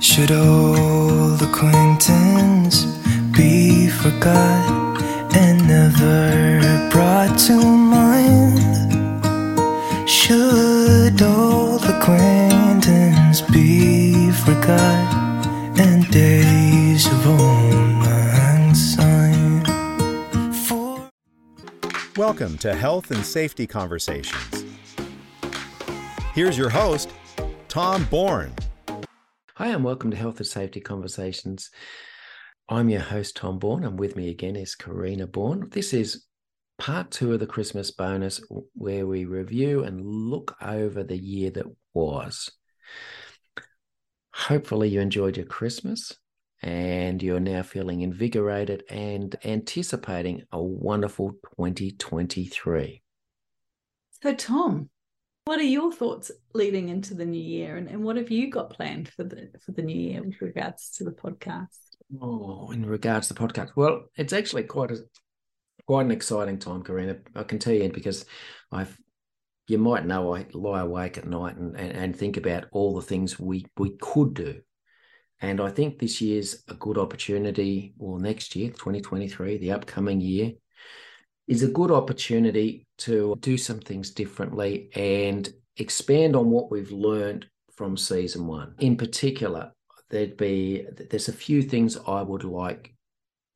Should old acquaintance be forgot and never brought to mind? Welcome to Health and Safety Conversations. Here's your host, Tom Bourne. Hi, and welcome to Health and Safety Conversations. I'm your host, Tom Bourne, and with me again is Karina Bourne. This is part two of the Christmas bonus where we review and look over the year that was. Hopefully, you enjoyed your Christmas and you're now feeling invigorated and anticipating a wonderful 2023. So, Tom, what are your thoughts leading into the new year, and, and what have you got planned for the for the new year with regards to the podcast? Oh, in regards to the podcast, well, it's actually quite a quite an exciting time, Karina. I can tell you because I've you might know I lie awake at night and, and, and think about all the things we we could do. And I think this year's a good opportunity, or next year, 2023, the upcoming year, is a good opportunity to do some things differently and expand on what we've learned from season one. In particular, there'd be there's a few things I would like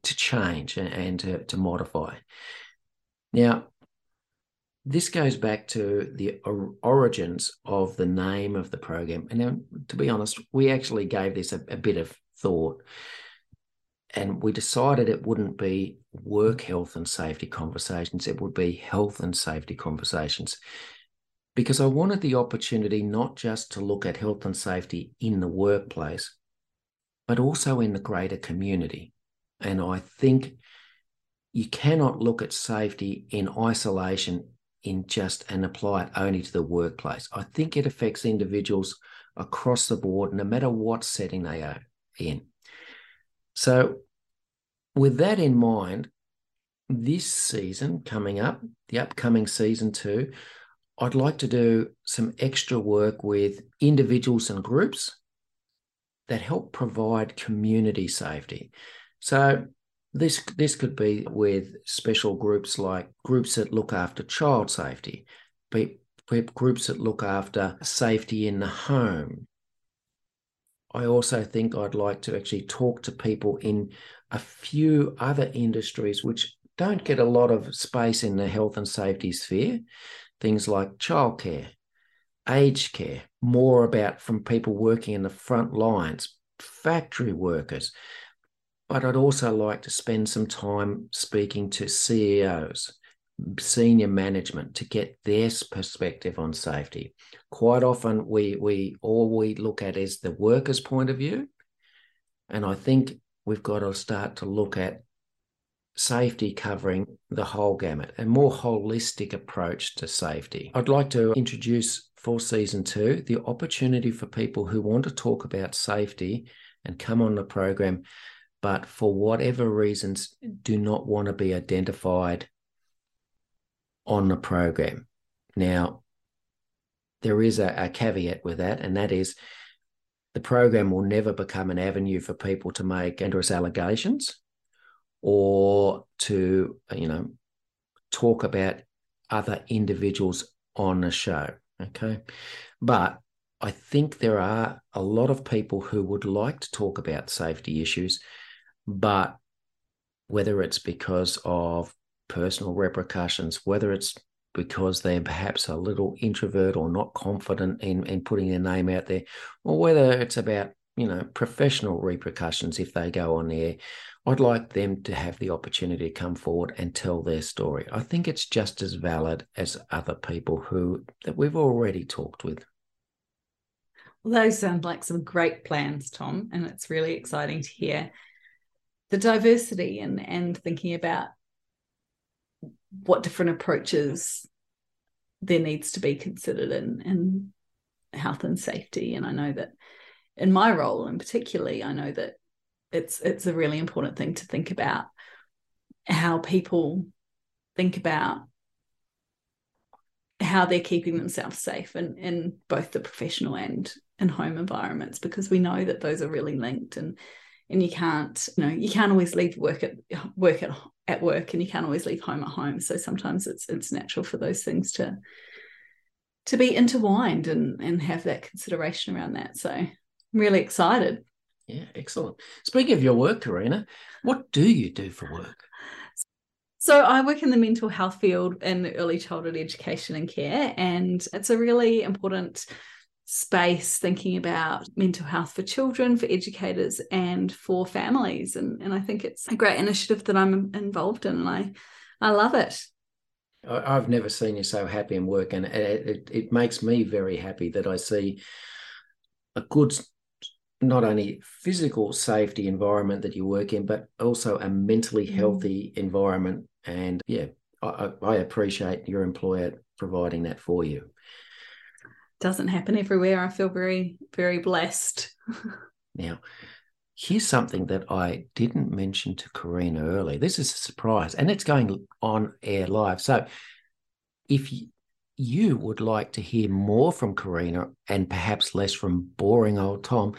to change and, to, to modify. Now, this goes back to the origins of the name of the program. And now, to be honest, we actually gave this a, a bit of thought and we decided it wouldn't be work health and safety conversations, it would be health and safety conversations. Because I wanted the opportunity not just to look at health and safety in the workplace, but also in the greater community. And I think you cannot look at safety in isolation in just and apply it only to the workplace. I think it affects individuals across the board, no matter what setting they are in. So, with that in mind, this season coming up, the upcoming season two, I'd like to do some extra work with individuals and groups that help provide community safety. So, this this could be with special groups like groups that look after child safety, groups that look after safety in the home. I also think I'd like to actually talk to people in a few other industries which don't get a lot of space in the health and safety sphere, things like childcare, aged care, more about from people working in the front lines, factory workers, but I'd also like to spend some time speaking to CEOs, senior management to get their perspective on safety. Quite often, we we all we look at is the worker's point of view, and I think we've got to start to look at safety covering the whole gamut, a more holistic approach to safety. I'd like to introduce for season two the opportunity for people who want to talk about safety and come on the program, but for whatever reasons do not want to be identified on the program. Now, there is a, a caveat with that, and that is the program will never become an avenue for people to make dangerous allegations or to you know talk about other individuals on the show okay but i think there are a lot of people who would like to talk about safety issues but whether it's because of personal repercussions whether it's because they're perhaps a little introvert or not confident in, in putting their name out there, or whether it's about, you know, professional repercussions if they go on there. I'd like them to have the opportunity to come forward and tell their story. I think it's just as valid as other people who that we've already talked with. Well, those sound like some great plans, Tom, and it's really exciting to hear the diversity and and thinking about what different approaches there needs to be considered in, in health and safety. And I know that in my role, and particularly, I know that it's it's a really important thing to think about how people think about how they're keeping themselves safe in, in both the professional and and home environments because we know that those are really linked and and you can't you know you can't always leave work at work at at work and you can't always leave home at home. So sometimes it's it's natural for those things to to be intertwined and and have that consideration around that. So i'm really excited. Yeah excellent. Speaking of your work karina what do you do for work? So I work in the mental health field in early childhood education and care, and it's a really important space thinking about mental health for children, for educators, and for families. And, and I think it's a great initiative that I'm involved in, and I, I love it. I've never seen you so happy in work, and it, it, it makes me very happy that I see a good, not only physical safety environment that you work in, but also a mentally mm. healthy environment. And yeah, I, I appreciate your employer providing that for you doesn't happen everywhere. I feel very, very blessed. now, here's something that I didn't mention to Karina earlier. This is a surprise, and it's going on air live. So, if you would like to hear more from Karina and perhaps less from boring old Tom,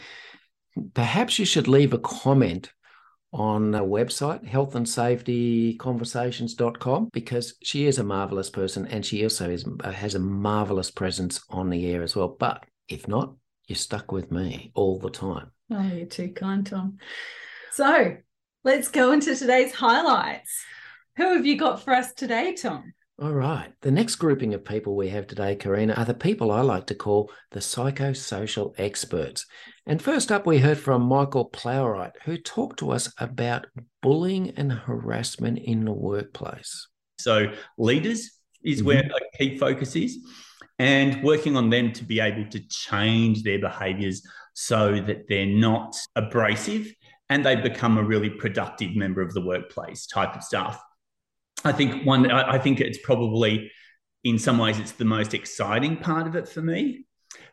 perhaps you should leave a comment on a website, healthandsafetyconversations.com, because she is a marvelous person and she also is, uh, has a marvelous presence on the air as well. But if not, you're stuck with me all the time. Oh, you're too kind, Tom. So let's go into today's highlights. Who have you got for us today, Tom? All right. The next grouping of people we have today, Karina, are the people I like to call the psychosocial experts. And first up, we heard from Michael Plowright, who talked to us about bullying and harassment in the workplace. So, leaders is mm-hmm. where a key focus is, and working on them to be able to change their behaviors so that they're not abrasive and they become a really productive member of the workplace type of stuff. I think one, I think it's probably in some ways it's the most exciting part of it for me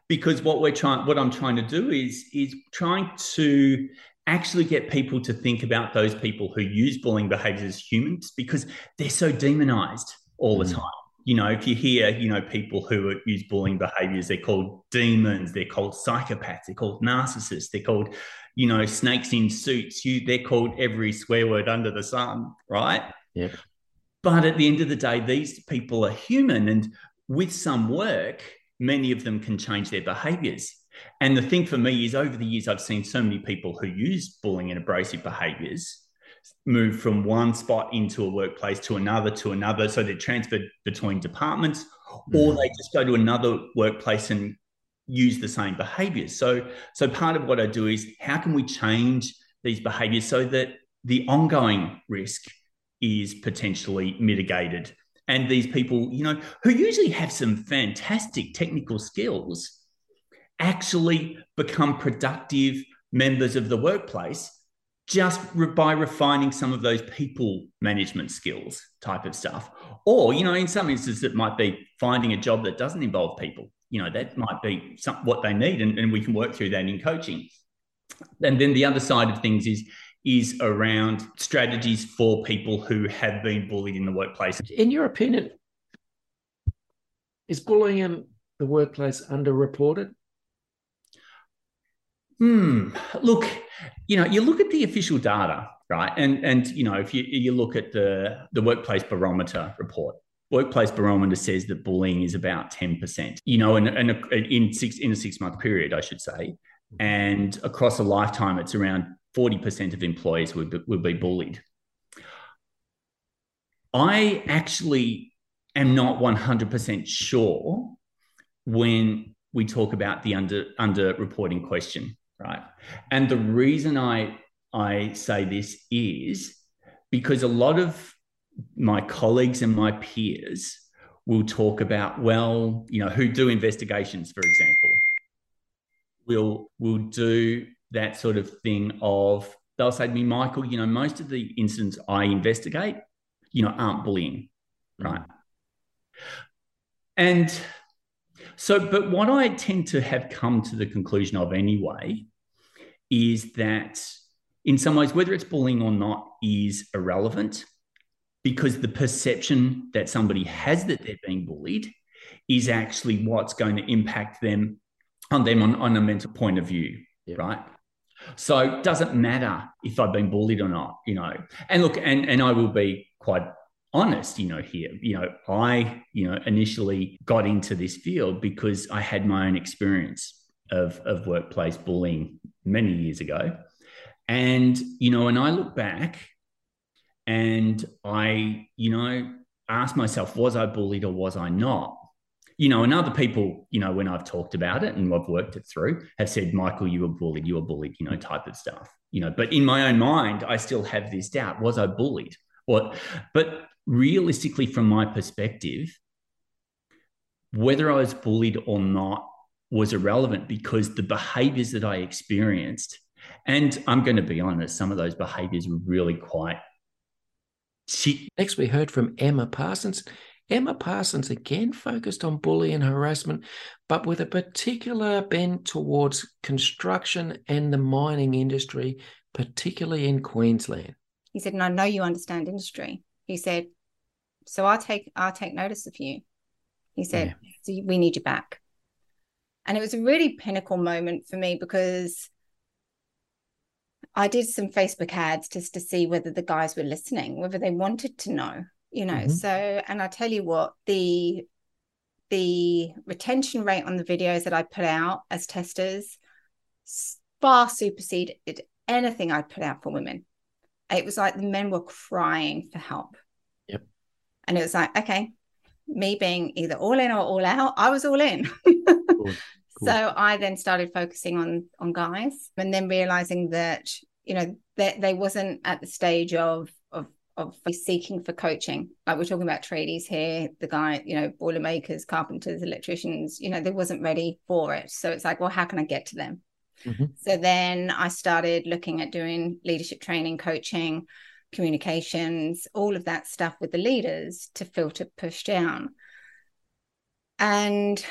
because what we're trying, what I'm trying to do is is trying to actually get people to think about those people who use bullying behaviors as humans because they're so demonized all the mm. time. You know, if you hear, you know, people who use bullying behaviors, they're called demons, they're called psychopaths, they're called narcissists, they're called, you know, snakes in suits. You, they're called every swear word under the sun, right? Yeah. But at the end of the day, these people are human. And with some work, many of them can change their behaviors. And the thing for me is, over the years, I've seen so many people who use bullying and abrasive behaviors move from one spot into a workplace to another to another. So they're transferred between departments, mm. or they just go to another workplace and use the same behaviors. So, so part of what I do is how can we change these behaviors so that the ongoing risk is potentially mitigated and these people, you know, who usually have some fantastic technical skills, actually become productive members of the workplace just re- by refining some of those people management skills type of stuff. Or, you know, in some instances, it might be finding a job that doesn't involve people. You know, that might be some, what they need, and, and we can work through that in coaching. And then the other side of things is is around strategies for people who have been bullied in the workplace. In your opinion, is bullying in the workplace underreported? Hmm. Look, you know, you look at the official data, right? And and you know, if you you look at the the workplace barometer report, workplace barometer says that bullying is about ten percent. You know, and, and in six in a six month period, I should say, and across a lifetime, it's around forty percent of employees would be, would be bullied. I actually am not one hundred percent sure when we talk about the under under reporting question right? And the reason I I say this is because a lot of my colleagues and my peers will talk about, well, you know, who do investigations, for example, will will do that sort of thing of they'll say to me, Michael, you know, most of the incidents I investigate, you know, aren't bullying, mm. right? And so, but what I tend to have come to the conclusion of anyway is that in some ways, whether it's bullying or not is irrelevant because the perception that somebody has that they're being bullied is actually what's going to impact them on them on, on a mental point of view, yeah. right? So it doesn't matter if I've been bullied or not, you know. And look, and and I will be quite honest, you know, here. You know, I, you know, initially got into this field because I had my own experience of, of workplace bullying many years ago. And, you know, and I look back and I, you know, ask myself, was I bullied or was I not? You know, and other people, you know, when I've talked about it and I've worked it through, have said, Michael, you were bullied, you were bullied, you know, type of stuff. You know, but in my own mind, I still have this doubt. Was I bullied? What but realistically, from my perspective, whether I was bullied or not was irrelevant because the behaviors that I experienced, and I'm going to be honest, some of those behaviors were really quite. She... Next, we heard from Emma Parsons. Emma Parsons again focused on bullying and harassment, but with a particular bent towards construction and the mining industry, particularly in Queensland. He said, and I know you understand industry. He said, so I'll take I'll take notice of you. He said, yeah. so we need you back. And it was a really pinnacle moment for me because I did some Facebook ads just to see whether the guys were listening, whether they wanted to know, you know. Mm-hmm. So, and I tell you what, the the retention rate on the videos that I put out as testers far superseded anything i'd put out for women. It was like the men were crying for help. Yep. And it was like, okay, me being either all in or all out, I was all in. cool. Cool. So I then started focusing on on guys and then realizing that, you know, that they wasn't at the stage of of seeking for coaching. Like we're talking about tradies here, the guy, you know, boiler makers, carpenters, electricians, you know, they wasn't ready for it. So it's like, well, how can I get to them? Mm-hmm. So then I started looking at doing leadership training, coaching, communications, all of that stuff with the leaders to filter push down. And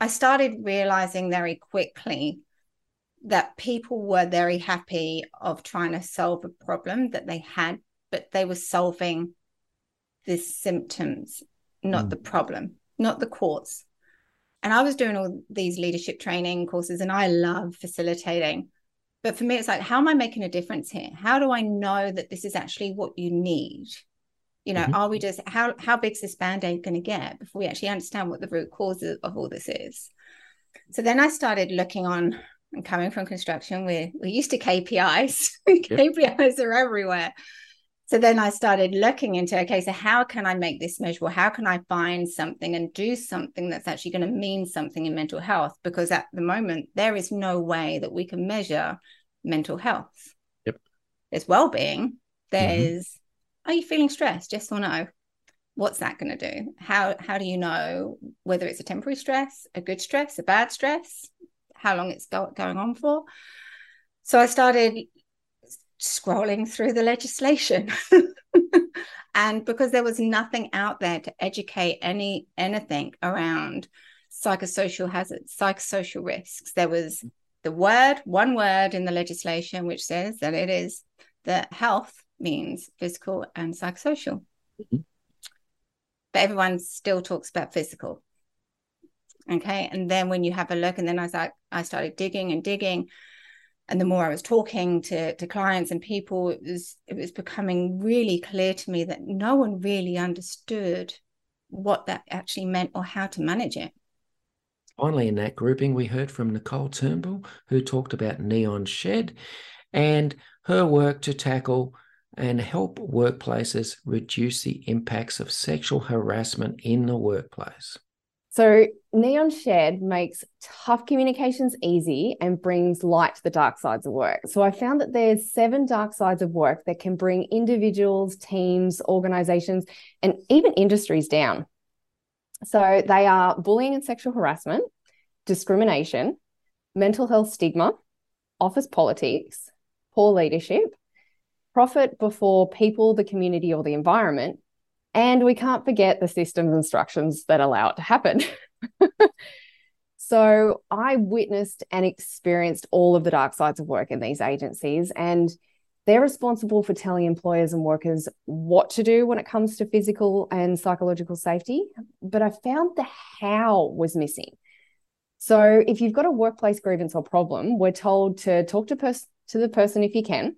I started realizing very quickly that people were very happy of trying to solve a problem that they had, but they were solving the symptoms, not mm. the problem, not the cause. And I was doing all these leadership training courses and I love facilitating. But for me, it's like, how am I making a difference here? How do I know that this is actually what you need? You know, mm-hmm. are we just how how big's this band-aid going to get before we actually understand what the root cause of, of all this is? So then I started looking on and coming from construction, we're we're used to KPIs. KPIs are everywhere. So then I started looking into okay, so how can I make this measurable? How can I find something and do something that's actually going to mean something in mental health? Because at the moment, there is no way that we can measure mental health. Yep. There's well being, there's mm-hmm. are you feeling stressed? Yes or no? what's that going to do how how do you know whether it's a temporary stress a good stress a bad stress how long it's go- going on for so i started scrolling through the legislation. And because there was nothing out there to educate any anything around psychosocial hazards psychosocial risks there was the word one word in the legislation which says that it is that health means physical and psychosocial. Mm-hmm. but everyone still talks about physical. Okay and then when you have a look and then i was like i started digging and digging and the more I was talking to, to clients and people, it was it was becoming really clear to me that no one really understood what that actually meant or how to manage it. Finally, in that grouping, we heard from Nicole Turnbull, who talked about Neon Shed and her work to tackle and help workplaces reduce the impacts of sexual harassment in the workplace. So, Neon Shed makes tough communications easy and brings light to the dark sides of work. So, I found that there's seven dark sides of work that can bring individuals, teams, organizations, and even industries down. So, they are bullying and sexual harassment, discrimination, mental health stigma, office politics, poor leadership, profit before people, the community, or the environment, and we can't forget the systems and structures that allow it to happen. so I witnessed and experienced all of the dark sides of work in these agencies. And they're responsible for telling employers and workers what to do when it comes to physical and psychological safety. But I found the how was missing. So if you've got a workplace grievance or problem, we're told to talk to, pers- to the person if you can,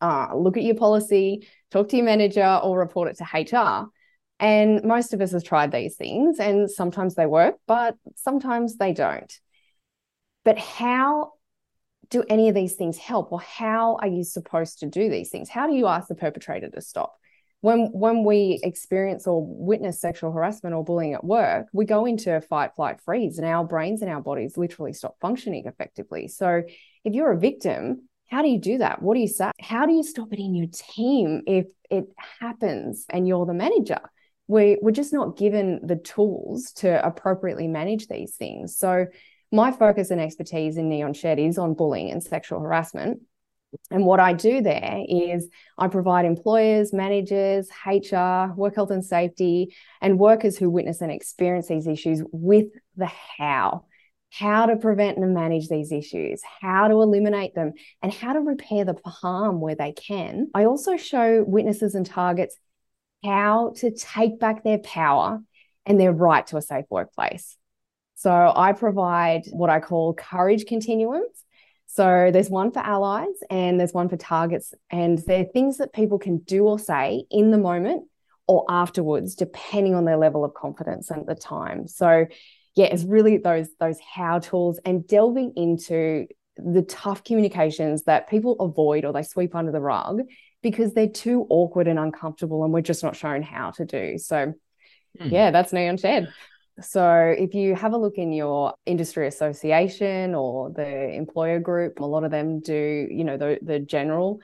uh, look at your policy, talk to your manager, or report it to HR. And most of us have tried these things, and sometimes they work, but sometimes they don't. But how do any of these things help, or how are you supposed to do these things? How do you ask the perpetrator to stop? When, when we experience or witness sexual harassment or bullying at work, we go into fight, flight, freeze, and our brains and our bodies literally stop functioning effectively. So, if you're a victim, how do you do that? What do you say? How do you stop it in your team if it happens and you're the manager? We, we're just not given the tools to appropriately manage these things. So, my focus and expertise in Neon Shed is on bullying and sexual harassment. And what I do there is I provide employers, managers, HR, work health and safety, and workers who witness and experience these issues with the how how to prevent and manage these issues, how to eliminate them, and how to repair the harm where they can. I also show witnesses and targets how to take back their power and their right to a safe workplace. So I provide what I call courage continuums. So there's one for allies and there's one for targets, and they're things that people can do or say in the moment or afterwards, depending on their level of confidence at the time. So yeah, it's really those those how tools and delving into the tough communications that people avoid or they sweep under the rug because they're too awkward and uncomfortable and we're just not shown how to do. So mm. yeah, that's Neon Shed. So if you have a look in your industry association or the employer group, a lot of them do, you know, the, the general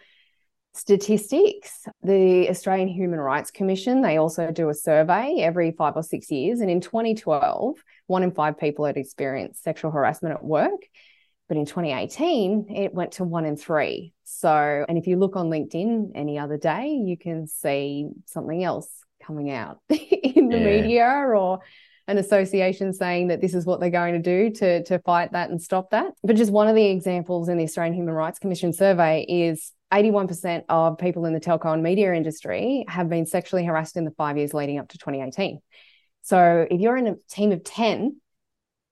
statistics. The Australian Human Rights Commission, they also do a survey every five or six years. And in 2012, one in five people had experienced sexual harassment at work. But in 2018, it went to one in three. So, and if you look on LinkedIn any other day, you can see something else coming out in the yeah. media or an association saying that this is what they're going to do to, to fight that and stop that. But just one of the examples in the Australian Human Rights Commission survey is 81% of people in the telco and media industry have been sexually harassed in the five years leading up to 2018. So if you're in a team of 10,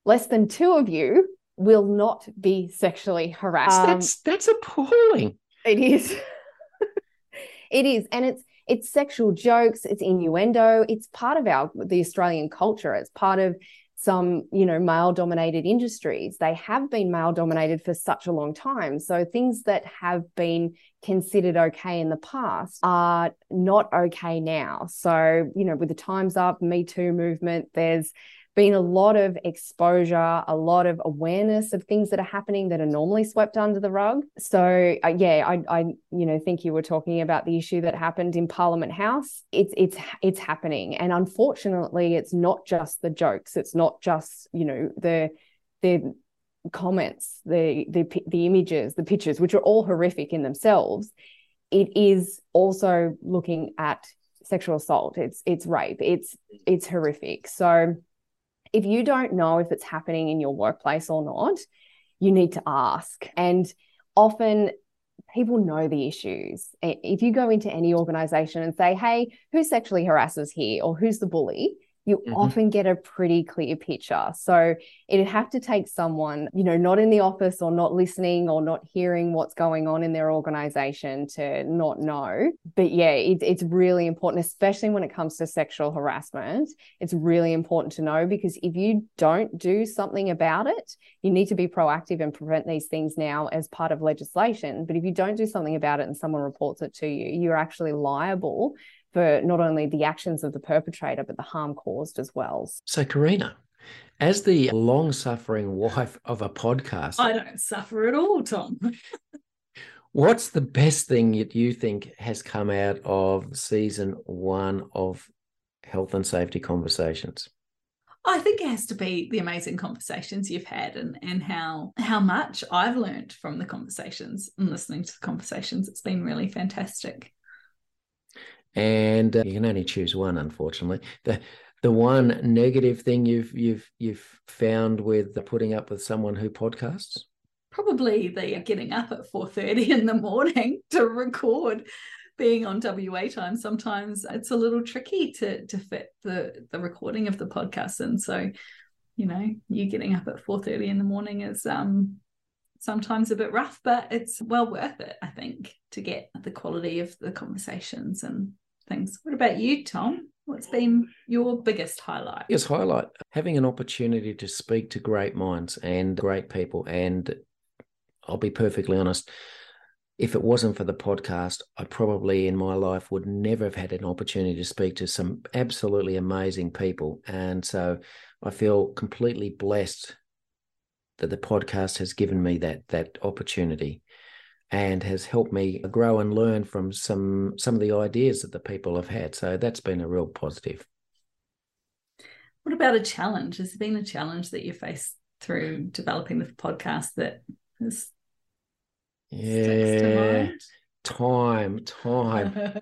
less than two of you will not be sexually harassed. That's that's appalling. It is. it is. And it's it's sexual jokes, it's innuendo, it's part of our the Australian culture. It's part of some you know male dominated industries they have been male dominated for such a long time so things that have been considered okay in the past are not okay now so you know with the times up me too movement there's been a lot of exposure, a lot of awareness of things that are happening that are normally swept under the rug. So uh, yeah, I, I you know think you were talking about the issue that happened in Parliament House. It's it's it's happening, and unfortunately, it's not just the jokes. It's not just you know the the comments, the the the images, the pictures, which are all horrific in themselves. It is also looking at sexual assault. It's it's rape. It's it's horrific. So if you don't know if it's happening in your workplace or not, you need to ask. And often people know the issues. If you go into any organization and say, hey, who sexually harasses here or who's the bully? You mm-hmm. often get a pretty clear picture. So it'd have to take someone, you know, not in the office or not listening or not hearing what's going on in their organization to not know. But yeah, it, it's really important, especially when it comes to sexual harassment. It's really important to know because if you don't do something about it, you need to be proactive and prevent these things now as part of legislation. But if you don't do something about it and someone reports it to you, you're actually liable for not only the actions of the perpetrator, but the harm caused as well. So, Karina, as the long suffering wife of a podcast, I don't suffer at all, Tom. what's the best thing that you think has come out of season one of Health and Safety Conversations? I think it has to be the amazing conversations you've had and and how how much I've learned from the conversations and listening to the conversations. It's been really fantastic and uh, you can only choose one unfortunately. The the one negative thing you've you've you've found with putting up with someone who podcasts? Probably the getting up at 4.30 in the morning to record being on WA time. Sometimes it's a little tricky to to fit the the recording of the podcast and so you know you getting up at 4.30 in the morning is um sometimes a bit rough, but it's well worth it, I think, to get the quality of the conversations and things. What about you, Tom? What's been your biggest highlight? Yes, highlight having an opportunity to speak to great minds and great people. And I'll be perfectly honest, if it wasn't for the podcast, I probably in my life would never have had an opportunity to speak to some absolutely amazing people. And so I feel completely blessed that the podcast has given me that that opportunity and has helped me grow and learn from some some of the ideas that the people have had. So that's been a real positive. What about a challenge? Has there been a challenge that you faced through developing the podcast that has yeah time time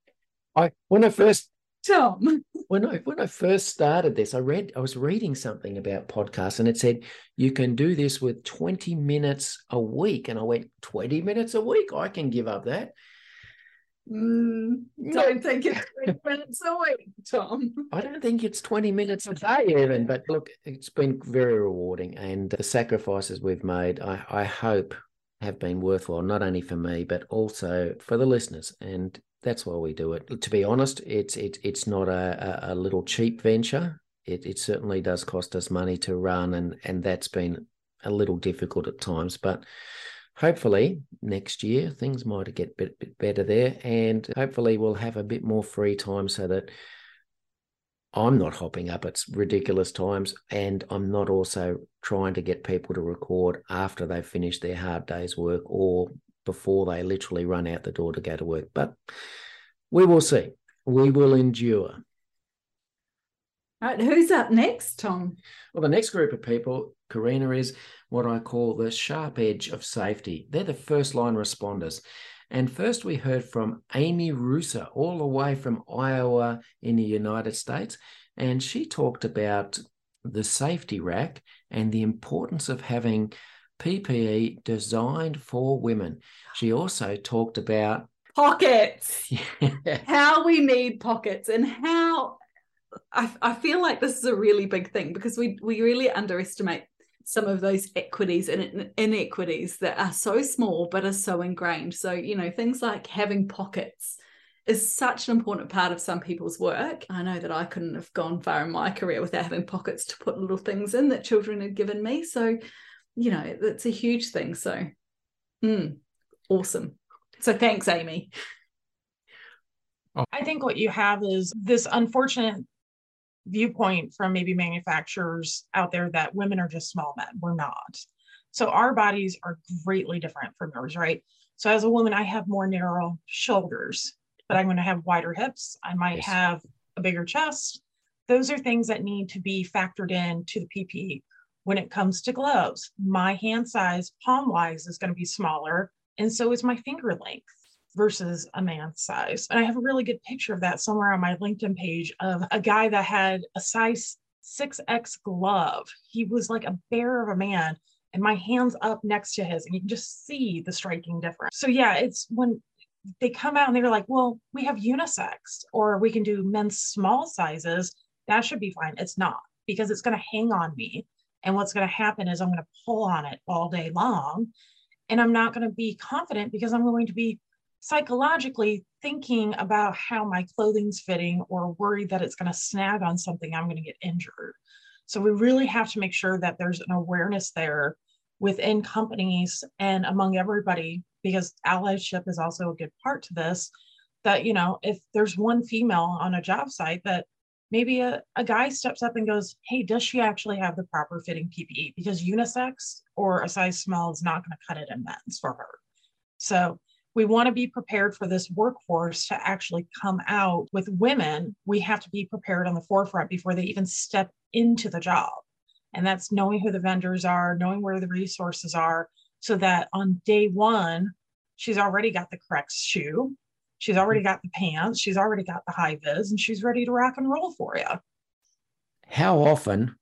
I when I first Tom. when I when I first started this, I read I was reading something about podcasts and it said you can do this with 20 minutes a week. And I went, 20 minutes a week? I can give up that. Mm, don't think it's 20 minutes a week, Tom. I don't think it's 20 minutes a day even, but look, it's been very rewarding and the sacrifices we've made, I, I hope have been worthwhile, not only for me, but also for the listeners. And that's why we do it. To be honest, it's it's it's not a, a, little cheap venture. It it certainly does cost us money to run, and and that's been a little difficult at times. But hopefully next year things might get a bit, bit better there, and hopefully we'll have a bit more free time so that I'm not hopping up at ridiculous times, and I'm not also trying to get people to record after they've finished their hard day's work or before they literally run out the door to go to work. But we will see. We will endure. All right, who's up next, Tom? Well, the next group of people, Karina, is what I call the sharp edge of safety. They're the first line responders. And first, we heard from Amy Rusa, all the way from Iowa in the United States. And she talked about the safety rack and the importance of having PPE designed for women. She also talked about pockets, yeah. how we need pockets, and how I, I feel like this is a really big thing because we we really underestimate some of those equities and inequities that are so small but are so ingrained. So, you know, things like having pockets is such an important part of some people's work. I know that I couldn't have gone far in my career without having pockets to put little things in that children had given me. So, you know, that's a huge thing. So, mm, awesome. So, thanks, Amy. I think what you have is this unfortunate viewpoint from maybe manufacturers out there that women are just small men. We're not. So our bodies are greatly different from yours, right? So as a woman, I have more narrow shoulders, but I'm going to have wider hips. I might yes. have a bigger chest. Those are things that need to be factored in to the PPE. When it comes to gloves, my hand size, palm wise, is going to be smaller, and so is my finger length versus a man's size. And I have a really good picture of that somewhere on my LinkedIn page of a guy that had a size 6X glove. He was like a bear of a man, and my hands up next to his, and you can just see the striking difference. So, yeah, it's when they come out and they're like, well, we have unisex, or we can do men's small sizes. That should be fine. It's not because it's going to hang on me. And what's going to happen is I'm going to pull on it all day long. And I'm not going to be confident because I'm going to be psychologically thinking about how my clothing's fitting or worried that it's going to snag on something, I'm going to get injured. So we really have to make sure that there's an awareness there within companies and among everybody, because allyship is also a good part to this. That, you know, if there's one female on a job site that maybe a, a guy steps up and goes, Hey, does she actually have the proper fitting PPE? Because unisex or a size small is not going to cut it in men's for her. So we want to be prepared for this workforce to actually come out with women. We have to be prepared on the forefront before they even step into the job. And that's knowing who the vendors are, knowing where the resources are, so that on day one, she's already got the correct shoe, she's already got the pants, she's already got the high vis, and she's ready to rock and roll for you. How often,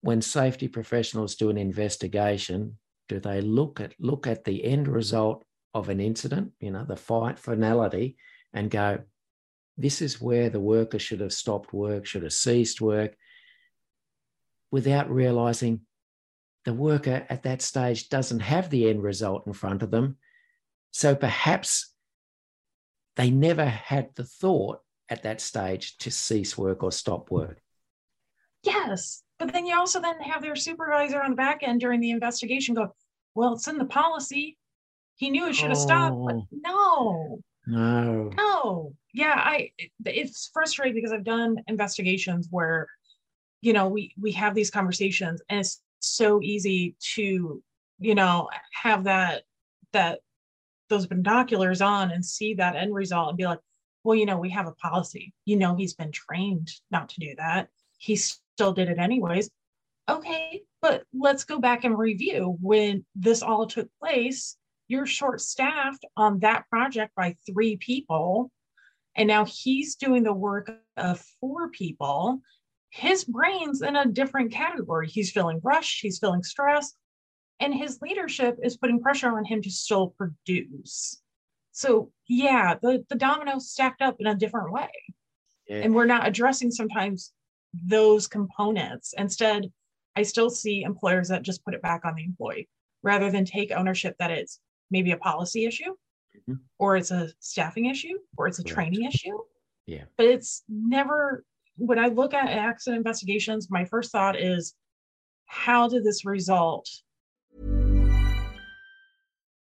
when safety professionals do an investigation, do they look at look at the end result of an incident, you know, the fight finality, and go, this is where the worker should have stopped work, should have ceased work, without realizing the worker at that stage doesn't have the end result in front of them. So perhaps they never had the thought at that stage to cease work or stop work. Yes. But then you also then have their supervisor on the back end during the investigation go, well, it's in the policy. He knew it should have oh. stopped, but oh. no. No. No. Yeah, I it's frustrating because I've done investigations where you know, we we have these conversations and it's so easy to, you know, have that that those binoculars on and see that end result and be like, well, you know, we have a policy. You know, he's been trained not to do that. He still did it anyways. Okay, but let's go back and review when this all took place you're short staffed on that project by three people. And now he's doing the work of four people. His brain's in a different category. He's feeling rushed, he's feeling stressed, and his leadership is putting pressure on him to still produce. So, yeah, the, the dominoes stacked up in a different way. Yeah. And we're not addressing sometimes those components. Instead, I still see employers that just put it back on the employee rather than take ownership that it's maybe a policy issue mm-hmm. or it's a staffing issue or it's a training issue. Yeah. But it's never, when I look at accident investigations, my first thought is how did this result?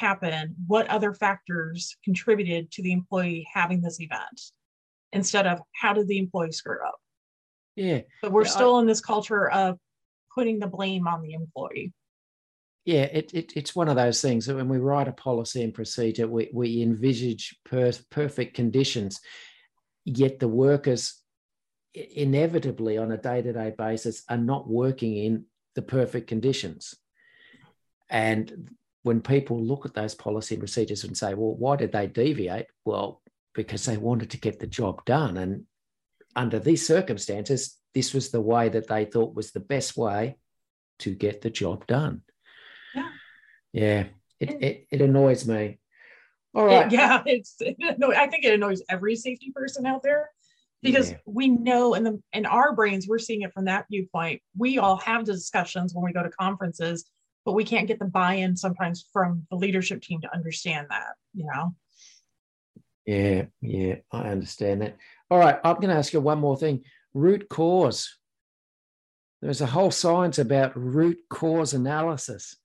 Happen, what other factors contributed to the employee having this event instead of how did the employee screw up? Yeah. But we're yeah, still I, in this culture of putting the blame on the employee yeah, it, it, it's one of those things that when we write a policy and procedure, we, we envisage per, perfect conditions, yet the workers inevitably on a day to day basis are not working in the perfect conditions. And when people look at those policy and procedures and say, well, why did they deviate? Well, because they wanted to get the job done. And under these circumstances, this was the way that they thought was the best way to get the job done. Yeah. Yeah. It, it, it annoys me. All right. It- yeah, it's it anno- I think it annoys every safety person out there because Yeah. we know in the in our brains we're seeing it from that viewpoint. We all have discussions when we go to conferences, but we can't get the buy-in sometimes from the leadership team to understand that. You know. Yeah, yeah, I understand that. All right, I'm going to ask you one more thing. Root cause. There's a whole science about root cause analysis.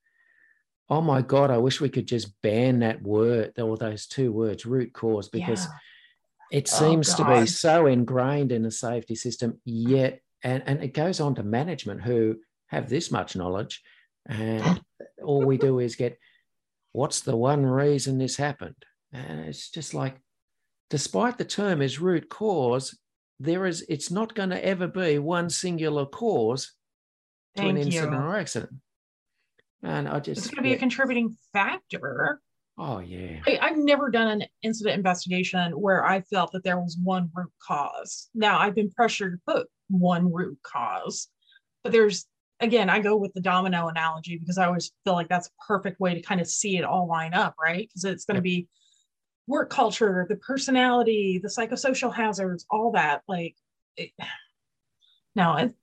Oh my God, I wish we could just ban that word or those two words, root cause, because Yeah. it Oh, seems to be so ingrained in the safety system, yet, and, and it goes on to management who have this much knowledge. And all we do is get, what's the one reason this happened? And it's just like, despite the term is root cause, there is, it's not going to ever be one singular cause to an incident you. or accident. And I just, It's going to be a contributing factor. oh, yeah. I, I've never done an incident investigation where I felt that there was one root cause. Now I've been pressured to put one root cause, but there's again, I go with the domino analogy because I always feel like that's a perfect way to kind of see it all line up, right? Because it's going to be work culture, the personality, the psychosocial hazards, all that. Like, it, no, it,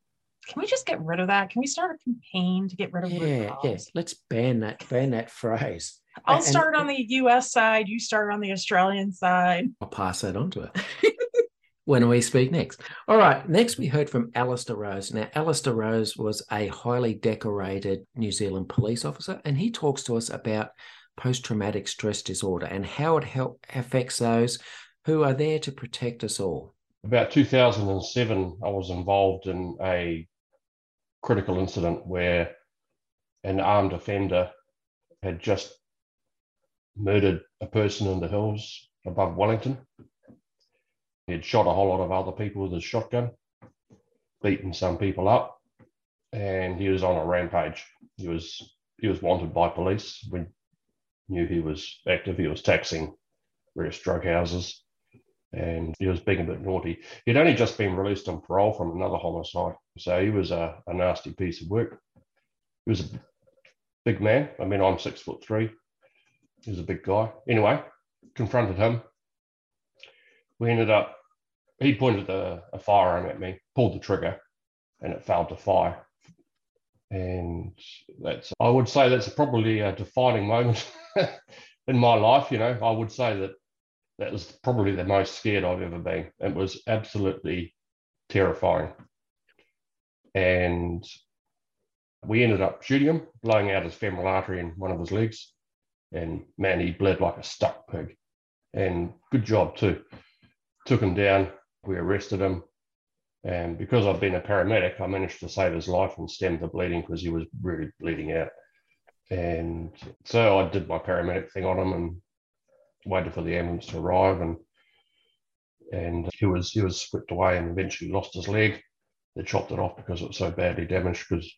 can we just get rid of that? Can we start a campaign to get rid of Yeah, yes. Let's ban that, ban that phrase. I'll And- start on the US side, you start on the Australian side. I'll pass that on to her when we speak next. All right. Next, we heard from Alistair Rose. Now, Alistair Rose was a highly decorated New Zealand police officer, and he talks to us about post traumatic stress disorder and how it help, affects those who are there to protect us all. About 2007, I was involved in a critical incident where an armed offender had just murdered a person in the hills above Wellington. He had shot a whole lot of other people with his shotgun, beaten some people up, and he was on a rampage. He was he was wanted by police. We knew he was active. He was taxing various drug houses, and he was being a bit naughty. He'd only just been released on parole from another homicide, so he was a, a nasty piece of work. He was a big man. I mean, I'm six foot three. He was a big guy. Anyway, confronted him. We ended up, he pointed a, a firearm at me, pulled the trigger, and it failed to fire. And that's, I would say that's probably a defining moment in my life. You know, I would say that that was probably the most scared I've ever been. It was absolutely terrifying. And we ended up shooting him, blowing out his femoral artery in one of his legs. And man, he bled like a stuck pig. And good job too. Took him down. We arrested him. And because I've been a paramedic, I managed to save his life and stem the bleeding because he was really bleeding out. And so I did my paramedic thing on him and waited for the ambulance to arrive. And and he was he was whipped away and eventually lost his leg. They chopped it off because it was so badly damaged. Because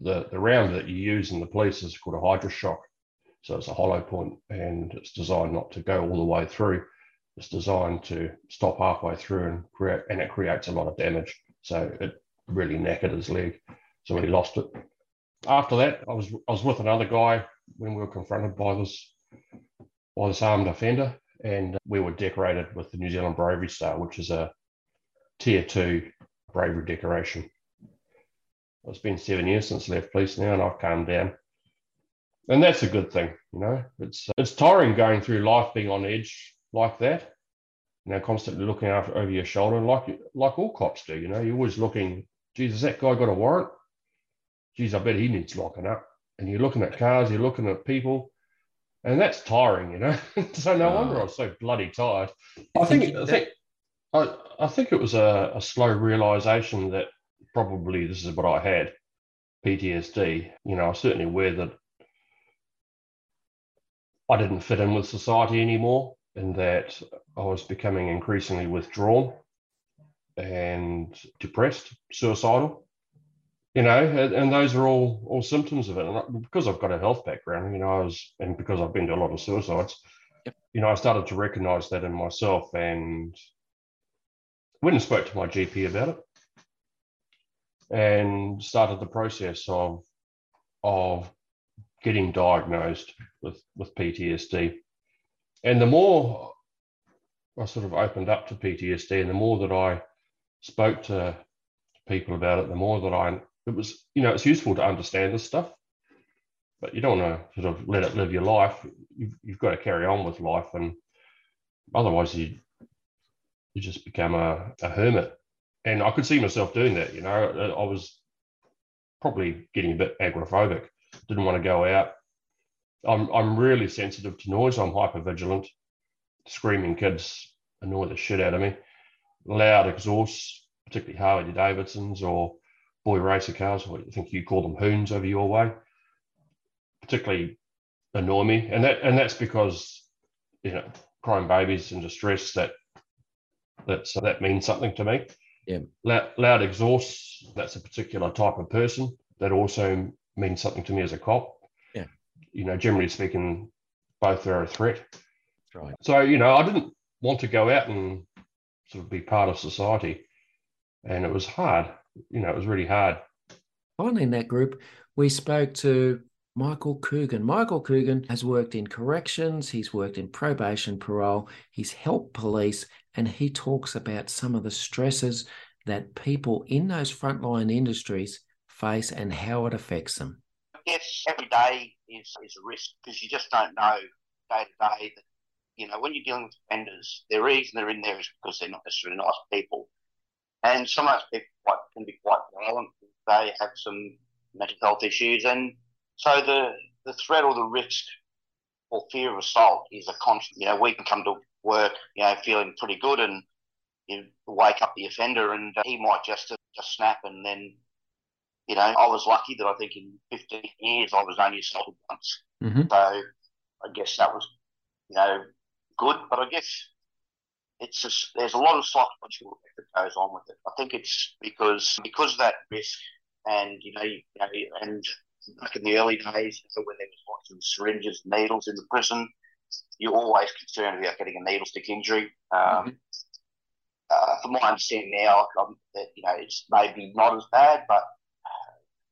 the the round that you use in the police is called a Hydra-Shok, so it's a hollow point and it's designed not to go all the way through. It's designed to stop halfway through and create, and it creates a lot of damage. So it really knackered his leg, so he lost it. After that, I was I was with another guy when we were confronted by this by this armed offender, and we were decorated with the New Zealand Bravery Star, which is a tier two bravery decoration. It's been seven years since I left police now, and I've calmed down, and that's a good thing. You know, it's it's tiring going through life being on edge like that. You know, constantly looking after over your shoulder, like like all cops do. You know, you're always looking. Geez, has that guy got a warrant? Geez, I bet he needs locking up. And you're looking at cars, you're looking at people, and that's tiring, you know. so no wonder I was so bloody tired. I think I think I, I think it was a, a slow realization that probably this is what I had, PTSD. You know, I was certainly aware that I didn't fit in with society anymore, and that I was becoming increasingly withdrawn and depressed, suicidal. you know, and, and those are all all symptoms of it. And because I've got a health background, you know, I was, and because I've been to a lot of suicides, Yep. you know, I started to recognise that in myself, and went and spoke to my GP about it, and started the process of of getting diagnosed with with PTSD. And the more I sort of opened up to PTSD, and the more that I spoke to people about it, the more that I it was, you know, it's useful to understand this stuff, but you don't want to sort of let it live your life. You've, you've got to carry on with life, and otherwise you you just become a, a hermit. And I could see myself doing that. You know, I was probably getting a bit agoraphobic. Didn't want to go out. I'm I'm really sensitive to noise. I'm hyper vigilant. Screaming kids annoy the shit out of me. Loud exhausts, particularly Harley Davidsons or boy racer cars, or I think you call them hoons over your way, particularly annoy me. And that and that's because you know crying babies in distress that that's that means something to me. Yeah. Loud, loud exhausts. That's a particular type of person that also means something to me as a cop. You know, generally speaking, both are a threat. Right. So you know, I didn't want to go out and sort of be part of society, and it was hard. You know, it was really hard. Finally, in that group, we spoke to Michael Coogan. Michael Coogan has worked in corrections, he's worked in probation, parole, he's helped police, and he talks about some of the stresses that people in those frontline industries face and how it affects them. Guess every day is, is a risk because you just don't know day to day that, you know, when you're dealing with offenders, the reason they're in there is because they're not necessarily nice people. And some of those people can be quite violent. They have some mental health issues. And so the, the threat or the risk or fear of assault is a constant. You know, we can come to work, you know, feeling pretty good and you wake up the offender and he might just, just snap and then you know, I was lucky that I think in 15 years I was only assaulted once. Mm-hmm. So I guess that was, you know, good. But I guess it's just there's a lot of psychological that goes on with it. I think it's because because of that risk, and you know, you know and back in the early days, when there was lots of syringes, and needles in the prison, you're always concerned about getting a needle stick injury. Um, Mm-hmm. uh, from my understanding now, um, that you know it's maybe not as bad, but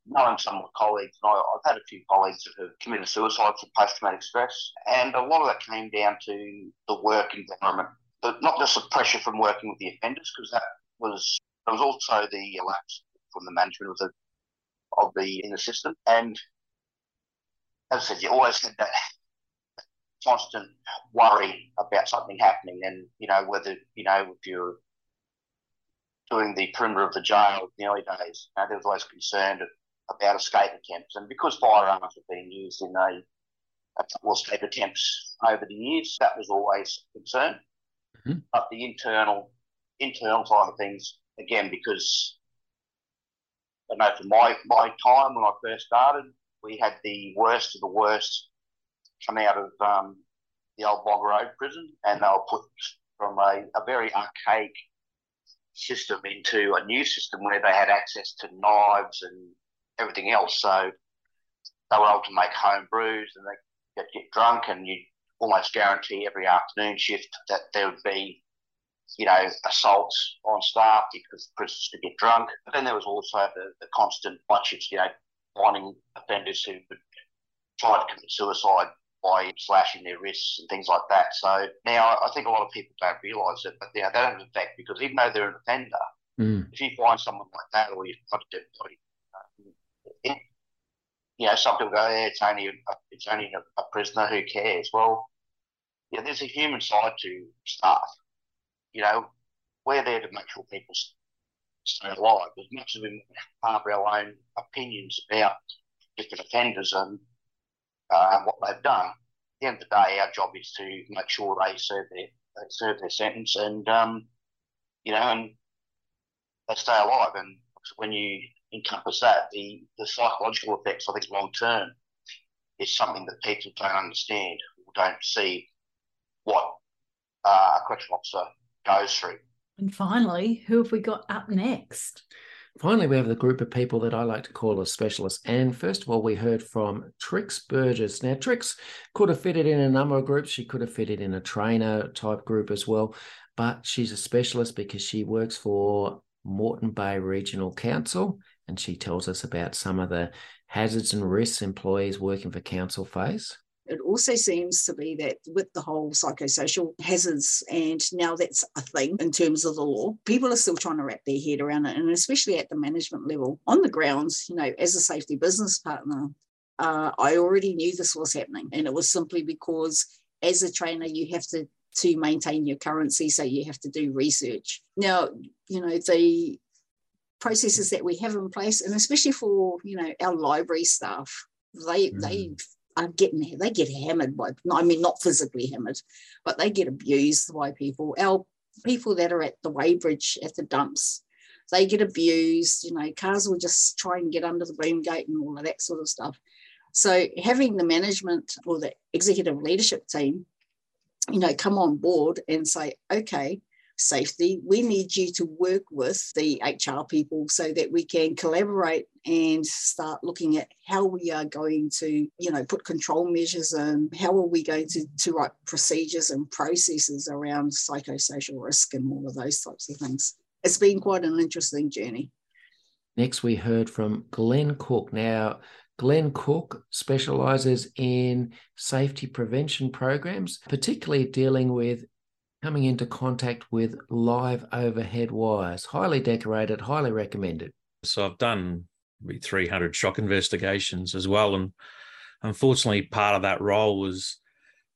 knowing some of my colleagues, and I, I've had a few colleagues that have committed suicide for post-traumatic stress, and a lot of that came down to the work environment, but not just the pressure from working with the offenders, because that was there was also the lapse from the management of the of the in the system, and as I said, you always had that constant worry about something happening, and you know whether you know if you're doing the perimeter of the jail in the early days, you know, there was always concern about escape attempts. And because firearms have been used in a, a couple of escape attempts over the years, that was always a concern. Mm-hmm. But the internal internal side of things, again, because I know from my, my time when I first started, we had the worst of the worst come out of um, the old Boggo Road prison, and they were put from a, a very archaic system into a new system where they had access to knives and everything else. So they were able to make home brews and they get drunk, and you almost guarantee every afternoon shift that there would be, you know, assaults on staff because prisoners would get drunk. But then there was also the, the constant watches, you know, finding offenders who would try to commit suicide by slashing their wrists and things like that. So now I think a lot of people don't realise it, but you know, they don't have effect because even though they're an offender, Mm. if you find someone like that or you've got a dead body, it, you know, some people go, yeah, it's only a, it's only a, a prisoner, who cares? Well, yeah, there's a human side to staff. You know, we're there to make sure people stay alive. As much as we harbour our own opinions about different offenders and uh, what they've done, at the end of the day, our job is to make sure they serve their they serve their sentence and um, you know and they stay alive. And when you encompass that, the the psychological effects, I think, long term, is something that people don't understand or don't see what uh, a correctional officer goes through. And finally, who have we got up next? Finally, we have the group of people that I like to call a specialist. And first of all, we heard from Trix Burgess. Now, Trix could have fitted in a number of groups. She could have fitted in a trainer type group as well, but she's a specialist because she works for Moreton Bay Regional Council and she tells us about some of the hazards and risks employees working for council face. It also seems to be that with the whole psychosocial hazards, and now that's a thing in terms of the law, people are still trying to wrap their head around it. And especially at the management level, on the grounds, you know, as a safety business partner, uh, I already knew this was happening. And it was simply because as a trainer, you have to to maintain your currency so you have to do research now you know the processes that we have in place and especially for you know our library staff they mm. they are getting they get hammered by I mean not physically hammered, but they get abused by people. Our people that are at the weighbridge at the dumps, they get abused. You know, cars will just try and get under the boom gate and all of that sort of stuff. So having the management or the executive leadership team, you know, come on board and say, okay, safety, we need you to work with the HR people so that we can collaborate and start looking at how we are going to, you know, put control measures and how are we going to, to write procedures and processes around psychosocial risk and all of those types of things. It's been quite an interesting journey. Next, we heard from Glenn Cook. Now, Glenn Cook specializes in safety prevention programs, particularly dealing with coming into contact with live overhead wires. Highly decorated, highly recommended. So I've done maybe 300 shock investigations as well. And unfortunately, part of that role was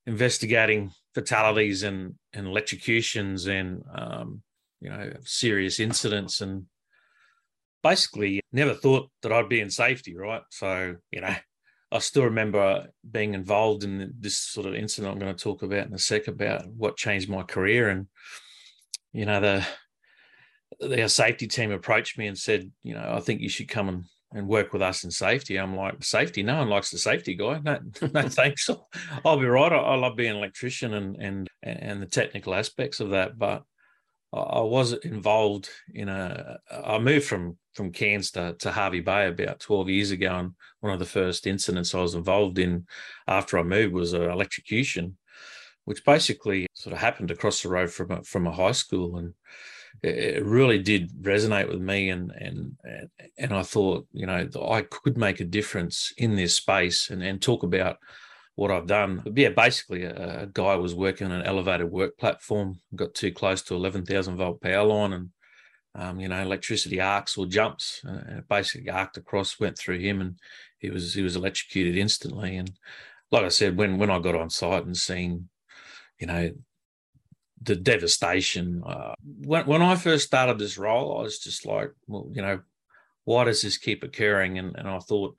investigating fatalities and, and electrocutions and, um, you know, serious incidents. And basically, never thought that I'd be in safety, right? So, you know, I still remember being involved in this sort of incident I'm going to talk about in a sec about what changed my career. And, you know, the, the safety team approached me and said, you know, I think you should come and, and work with us in safety. I'm like, safety? No one likes the safety guy. No, no thanks. I'll be right. I, I love being an electrician and, and, and the technical aspects of that. But I was involved in a. I moved from from Cairns to, to Hervey Bay about 12 years ago, and one of the first incidents I was involved in after I moved was an electrocution, which basically sort of happened across the road from a, from a high school, and it, really did resonate with me, and and and I thought, you know, I could make a difference in this space, and and talk about what I've done. But yeah, basically, a, a, guy was working on an elevated work platform, got too close to 11,000 volt power line, and um, you know, electricity arcs or jumps, uh, basically arced across, went through him, and he was he was electrocuted instantly. And like I said, when when I got on site and seen, you know, the devastation. Uh, when when I first started this role, I was just like, well, you know, why does this keep occurring? And and I thought,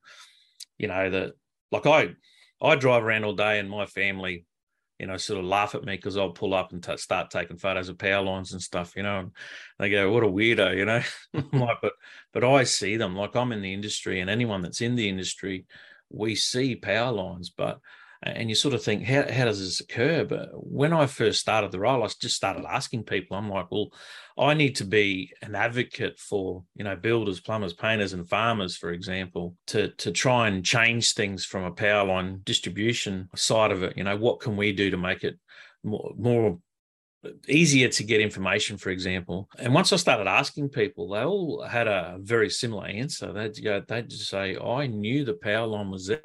you know, that like I I drive around all day and my family, you know, sort of laugh at me because I'll pull up and t- start taking photos of power lines and stuff, you know, and they go, "What a weirdo," you know. like, but but I see them like I'm in the industry, and anyone that's in the industry, we see power lines, but and you sort of think, how, how does this occur? But when I first started the role, I just started asking people. I'm like, well, I need to be an advocate for, you know, builders, plumbers, painters, and farmers, for example, to to try and change things from a power line distribution side of it. You know, what can we do to make it more, more easier to get information, for example. And once I started asking people, they all had a very similar answer. They'd go, they'd just say, I knew the power line was there.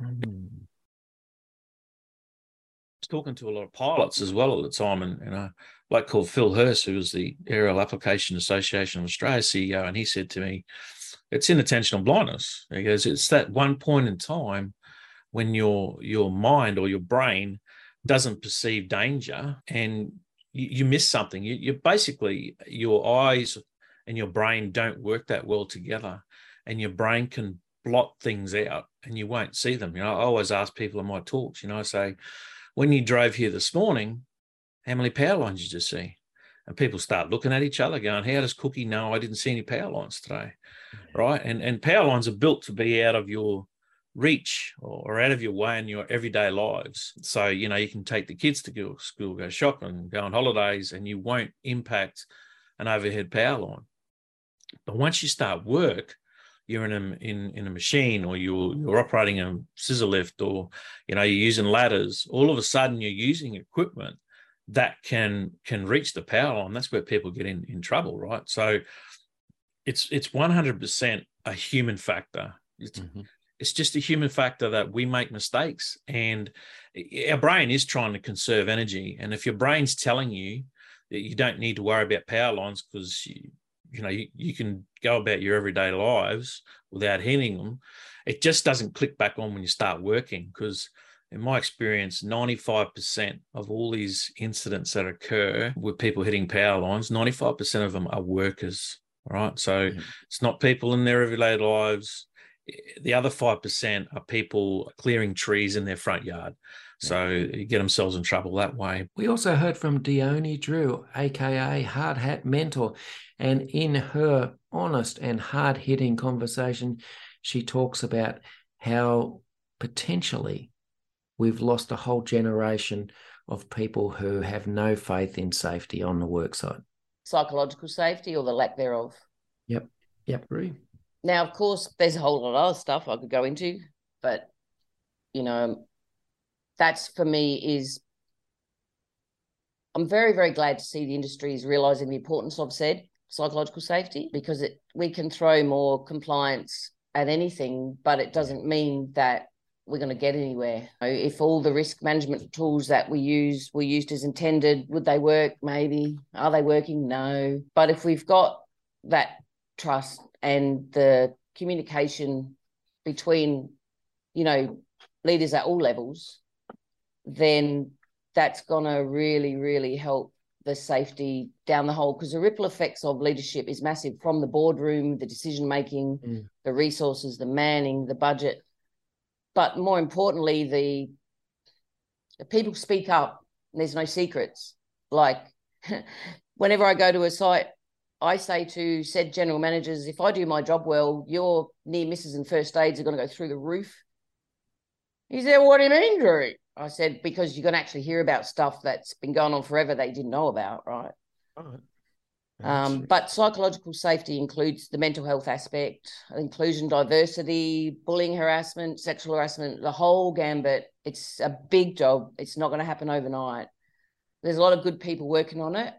Mm I was talking to a lot of pilots as well at the time, and you know, like called Phil Hurst, who was the Aerial Application Association of Australia CEO, and he said to me, "It's inattentional blindness." He goes, "It's that one point in time when your your mind or your brain doesn't perceive danger, and you, you miss something. You, you basically your eyes and your brain don't work that well together, and your brain can blot things out, and you won't see them. You know, I always ask people in my talks. You know, I say." when you drove here this morning, how many power lines did you see? And people start looking at each other, going, "How does Cookie know I didn't see any power lines today?" Mm-hmm. Right? And and power lines are built to be out of your reach or out of your way in your everyday lives. So you know you can take the kids to go school, go shopping, go on holidays, and you won't impact an overhead power line. But once you start work, you're in a in, in a machine or you're you're operating a scissor lift or you know you're using ladders all of a sudden you're using equipment that can can reach the power line that's where people get in in trouble right so it's it's 100% a human factor it's, mm-hmm. it's just a human factor that we make mistakes and our brain is trying to conserve energy and if your brain's telling you that you don't need to worry about power lines because you, you know you, you can go about your everyday lives without hitting them it just doesn't click back on when you start working because in my experience 95% of all these incidents that occur with people hitting power lines 95% of them are workers right so mm-hmm. it's not people in their everyday lives the other 5% are people clearing trees in their front yard so you get themselves in trouble that way. We also heard from Dione Drew, aka Hard Hat Mentor, and in her honest and hard hitting conversation, she talks about how potentially we've lost a whole generation of people who have no faith in safety on the worksite. Psychological safety or the lack thereof. Yep. Yep. Agree. Now, of course, there's a whole lot of other stuff I could go into, but you know, that's for me is I'm very, very glad to see the industry is realizing the importance of said psychological safety because it we can throw more compliance at anything, but it doesn't mean that we're going to get anywhere. If all the risk management tools that we use were used as intended, would they work? Maybe. Are they working? No. But if we've got that trust and the communication between, you know, leaders at all levels, then that's going to really, really help the safety down the whole because the ripple effects of leadership is massive from the boardroom, the decision making, mm. the resources, the manning, the budget. But more importantly, the, the people speak up. there's no secrets. Like whenever I go to a site, I say to said general managers, if I do my job well, your near misses and first aids are going to go through the roof. He said, What do you mean, Drew? I said, because you're going to actually hear about stuff that's been going on forever they didn't know about, right? Right. Um, but psychological safety includes the mental health aspect, inclusion, diversity, bullying, harassment, sexual harassment, the whole gambit. It's a big job. It's not going to happen overnight. There's a lot of good people working on it.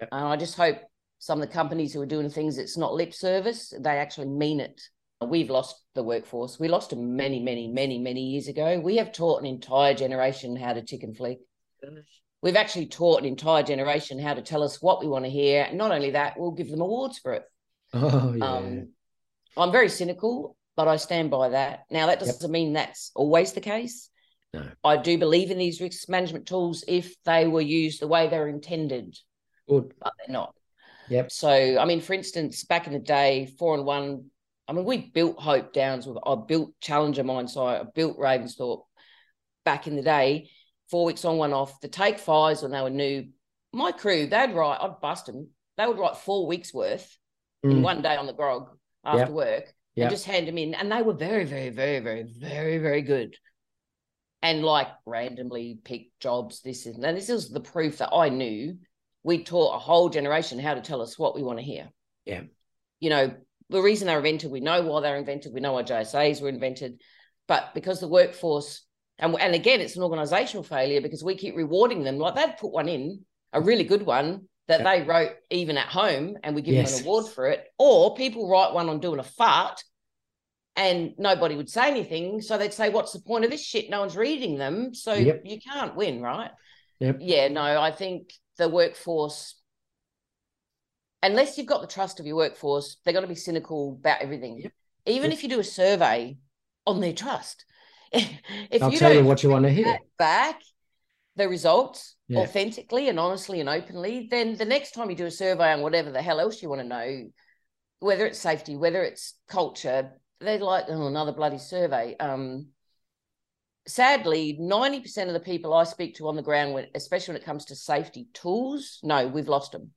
Yep. And I just hope some of the companies who are doing things, it's not lip service, they actually mean it. We've lost the workforce. We lost them many, many, many, many years ago. We have taught an entire generation how to tick and flick. We've actually taught an entire generation how to tell us what we want to hear. Not only that, we'll give them awards for it. Oh, yeah. Um, I'm very cynical, but I stand by that. Now, that doesn't yep. mean that's always the case. No. I do believe in these risk management tools if they were used the way they're intended. Good. But they're not. Yep. So, I mean, for instance, back in the day, four and one I mean, we built Hope Downs. I built Challenger Mine Site. I built Ravensthorpe back in the day. Four weeks on, one off. The take fives when they were new. My crew, they'd write. I'd bust them. They would write four weeks worth mm. in one day on the grog after yep. work, yep. and just hand them in. And they were very, very, very, very, very, very good. And like randomly picked jobs. This is and this is the proof that I knew we taught a whole generation how to tell us what we want to hear. Yeah. You know, the reason they're invented, we know why they're invented, we know why JSAs were invented, but because the workforce, and, and again, it's an organizational failure because we keep rewarding them. Like they'd put one in, a really good one that yep. they wrote even at home, and we give yes. them an award for it. Or people write one on doing a fart and nobody would say anything. So they'd say, What's the point of this shit? No one's reading them. So yep. you can't win, right? Yep. Yeah, no, I think the workforce unless you've got the trust of your workforce, they're going to be cynical about everything. Yep. Even if you do a survey on their trust, if I'll you tell you what you want to hear back the results yeah. authentically and honestly and openly, then the next time you do a survey on whatever the hell else you want to know, whether it's safety, whether it's culture, they're like, oh, another bloody survey. Um, sadly, 90% of the people I speak to on the ground, especially when it comes to safety tools, no, we've lost them.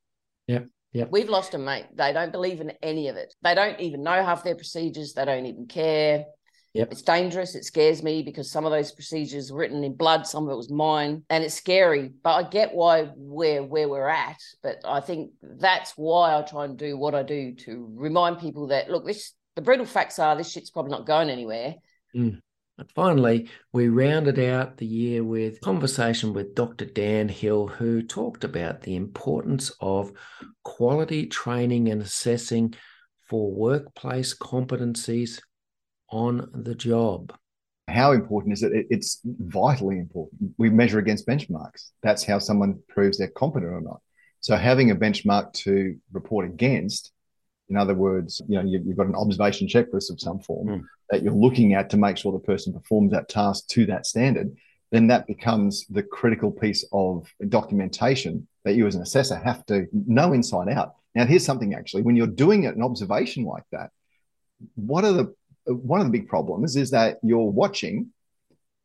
Yeah. Yep. We've lost them, mate. They don't believe in any of it. They don't even know half their procedures. They don't even care. Yep. It's dangerous. It scares me because some of those procedures were written in blood, some of it was mine, and it's scary. But I get why we're where we're at. But I think that's why I try and do what I do to remind people that look, this the brutal facts are this shit's probably not going anywhere. Mm. And finally, we rounded out the year with conversation with Dr. Dan Hill, who talked about the importance of quality training and assessing for workplace competencies on the job. How important is it? It's vitally important. We measure against benchmarks. That's how someone proves they're competent or not. So having a benchmark to report against, in other words, you know, you've, got an observation checklist of some form mm. that you're looking at to make sure the person performs that task to that standard, then that becomes the critical piece of documentation that you as an assessor have to know inside out. Now, here's something actually, when you're doing an observation like that, what are the one of the big problems is that you're watching,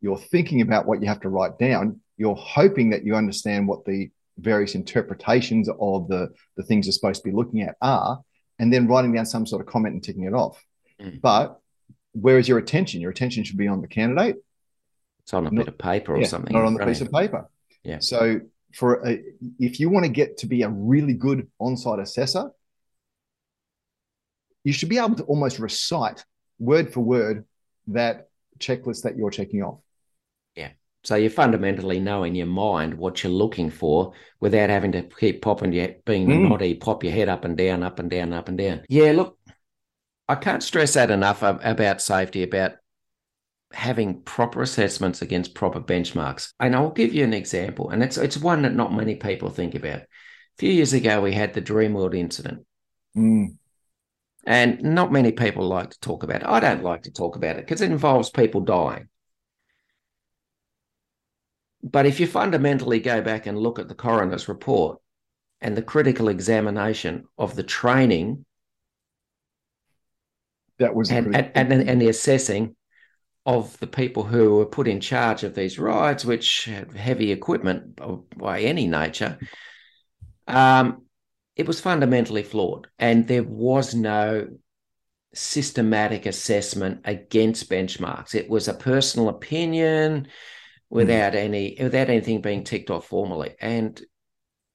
you're thinking about what you have to write down, you're hoping that you understand what the various interpretations of the, the things you're supposed to be looking at are, and then writing down some sort of comment and ticking it off. Mm. But where is your attention? Your attention should be on the candidate. It's on a not, bit of paper or yeah, something. Not on the piece of paper. Yeah. So for a, if you want to get to be a really good on-site assessor, you should be able to almost recite word for word that checklist that you're checking off. Yeah. So you're fundamentally know in your mind what you're looking for without having to keep popping your being mm. naughty, pop your head up and down, up and down, up and down. Yeah, look, I can't stress that enough about safety, about having proper assessments against proper benchmarks. And I'll give you an example, and it's it's one that not many people think about. A few years ago, we had the Dreamworld incident. Mm. And not many people like to talk about it. I don't like to talk about it because it involves people dying. But if you fundamentally go back and look at the coroner's report and the critical examination of the training that was and, and, and, and, the assessing of the people who were put in charge of these rides, which had heavy equipment by any nature, um, it was fundamentally flawed and there was no systematic assessment against benchmarks. It was a personal opinion without mm. any without anything being ticked off formally. And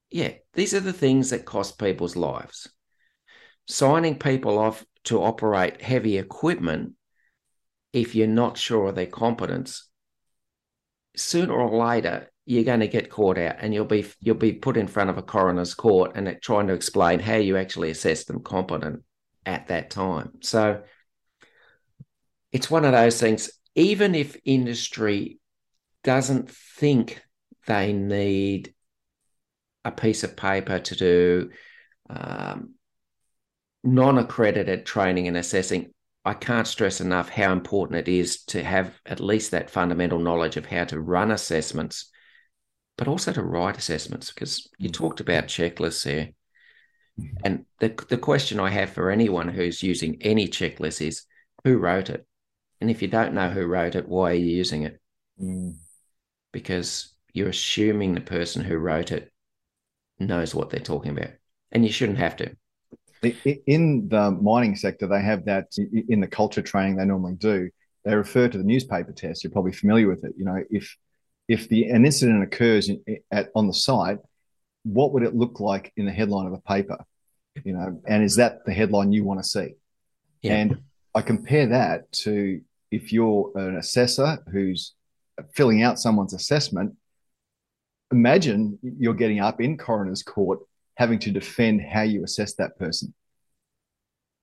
yeah these are the things that cost people's lives. Signing people off to operate heavy equipment if you're not sure of their competence sooner or later you're going to get caught out and you'll be you'll be put in front of a coroner's court and trying to explain how you actually assess them competent at that time. So it's one of those things even if industry doesn't think they need a piece of paper to do um, non-accredited training and assessing I can't stress enough how important it is to have at least that fundamental knowledge of how to run assessments but also to write assessments because you mm. talked about checklists here. Mm. And the, the question I have for anyone who's using any checklist is who wrote it? And if you don't know who wrote it, why are you using it? Mm. Because you're assuming the person who wrote it knows what they're talking about. And you shouldn't have to. In the mining sector, they have that in the culture training they normally do. They refer to the newspaper test. You're probably familiar with it. You know, if if the an incident occurs in, at on the site, what would it look like in the headline of a paper? You know, and is that the headline you want to see? Yeah. And I compare that to if you're an assessor who's filling out someone's assessment. Imagine you're getting up in coroner's court having to defend how you assess that person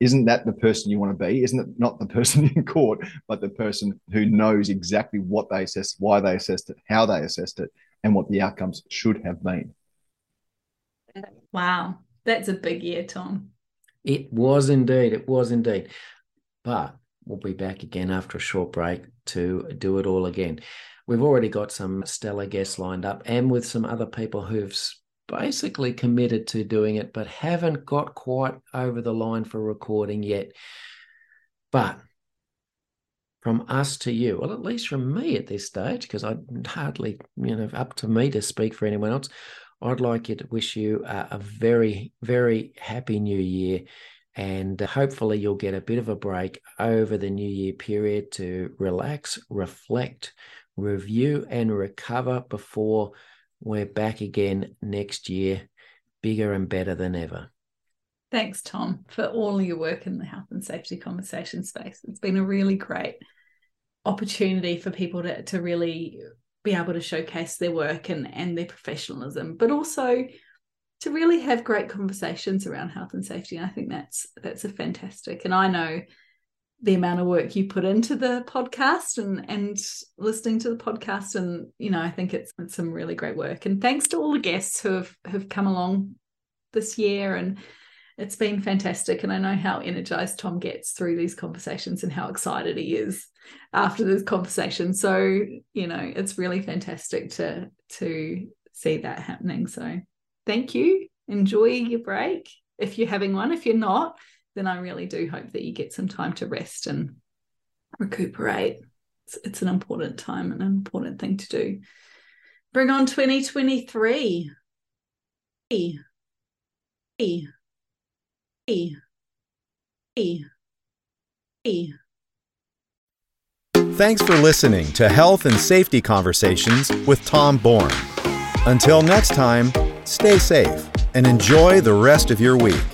isn't that the person you want to be? Isn't it not the person in court, but the person who knows exactly what they assessed, why they assessed it, how they assessed it, and what the outcomes should have been? Wow, that's a big year, Tom. It was indeed. It was indeed. But we'll be back again after a short break to do it all again. We've already got some stellar guests lined up and with some other people who've basically committed to doing it, but haven't got quite over the line for recording yet. But from us to you, well, at least from me at this stage, because I hardly, you know, up to me to speak for anyone else. I'd like you to wish you a, a very, very happy new year. And uh, hopefully, you'll get a bit of a break over the New Year period to relax, reflect, review, and recover before we're back again next year, bigger and better than ever. Thanks, Tom, for all your work in the health and safety conversation space. It's been a really great opportunity for people to, to really be able to showcase their work and, and their professionalism, but also to really have great conversations around health and safety. And I think that's that's a fantastic. And I know the amount of work you put into the podcast and and listening to the podcast. And you know I think it's, it's some really great work. And thanks to all the guests who have have come along this year. And it's been fantastic. And I know how energized Tom gets through these conversations and how excited he is after this conversation. So you know it's really fantastic to to see that happening. So thank you. Enjoy your break if you're having one. If you're not then I really do hope that you get some time to rest and recuperate. It's, it's an important time and an important thing to do. Bring on 2023. E. E. E. E. E. Thanks for listening to Health and Safety Conversations with Tom Bourne. Until next time, stay safe and enjoy the rest of your week.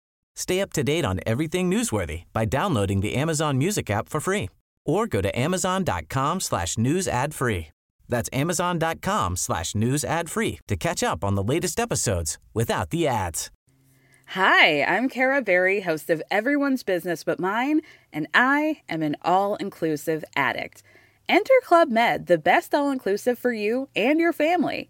Stay up to date on everything newsworthy by downloading the Amazon Music app for free or go to amazon.com slash news ad free. That's amazon.com slash news ad free to catch up on the latest episodes without the ads. Hi, I'm Kara Berry, host of Everyone's Business But Mine, and I am an all-inclusive addict. Enter Club Med, the best all-inclusive for you and your family.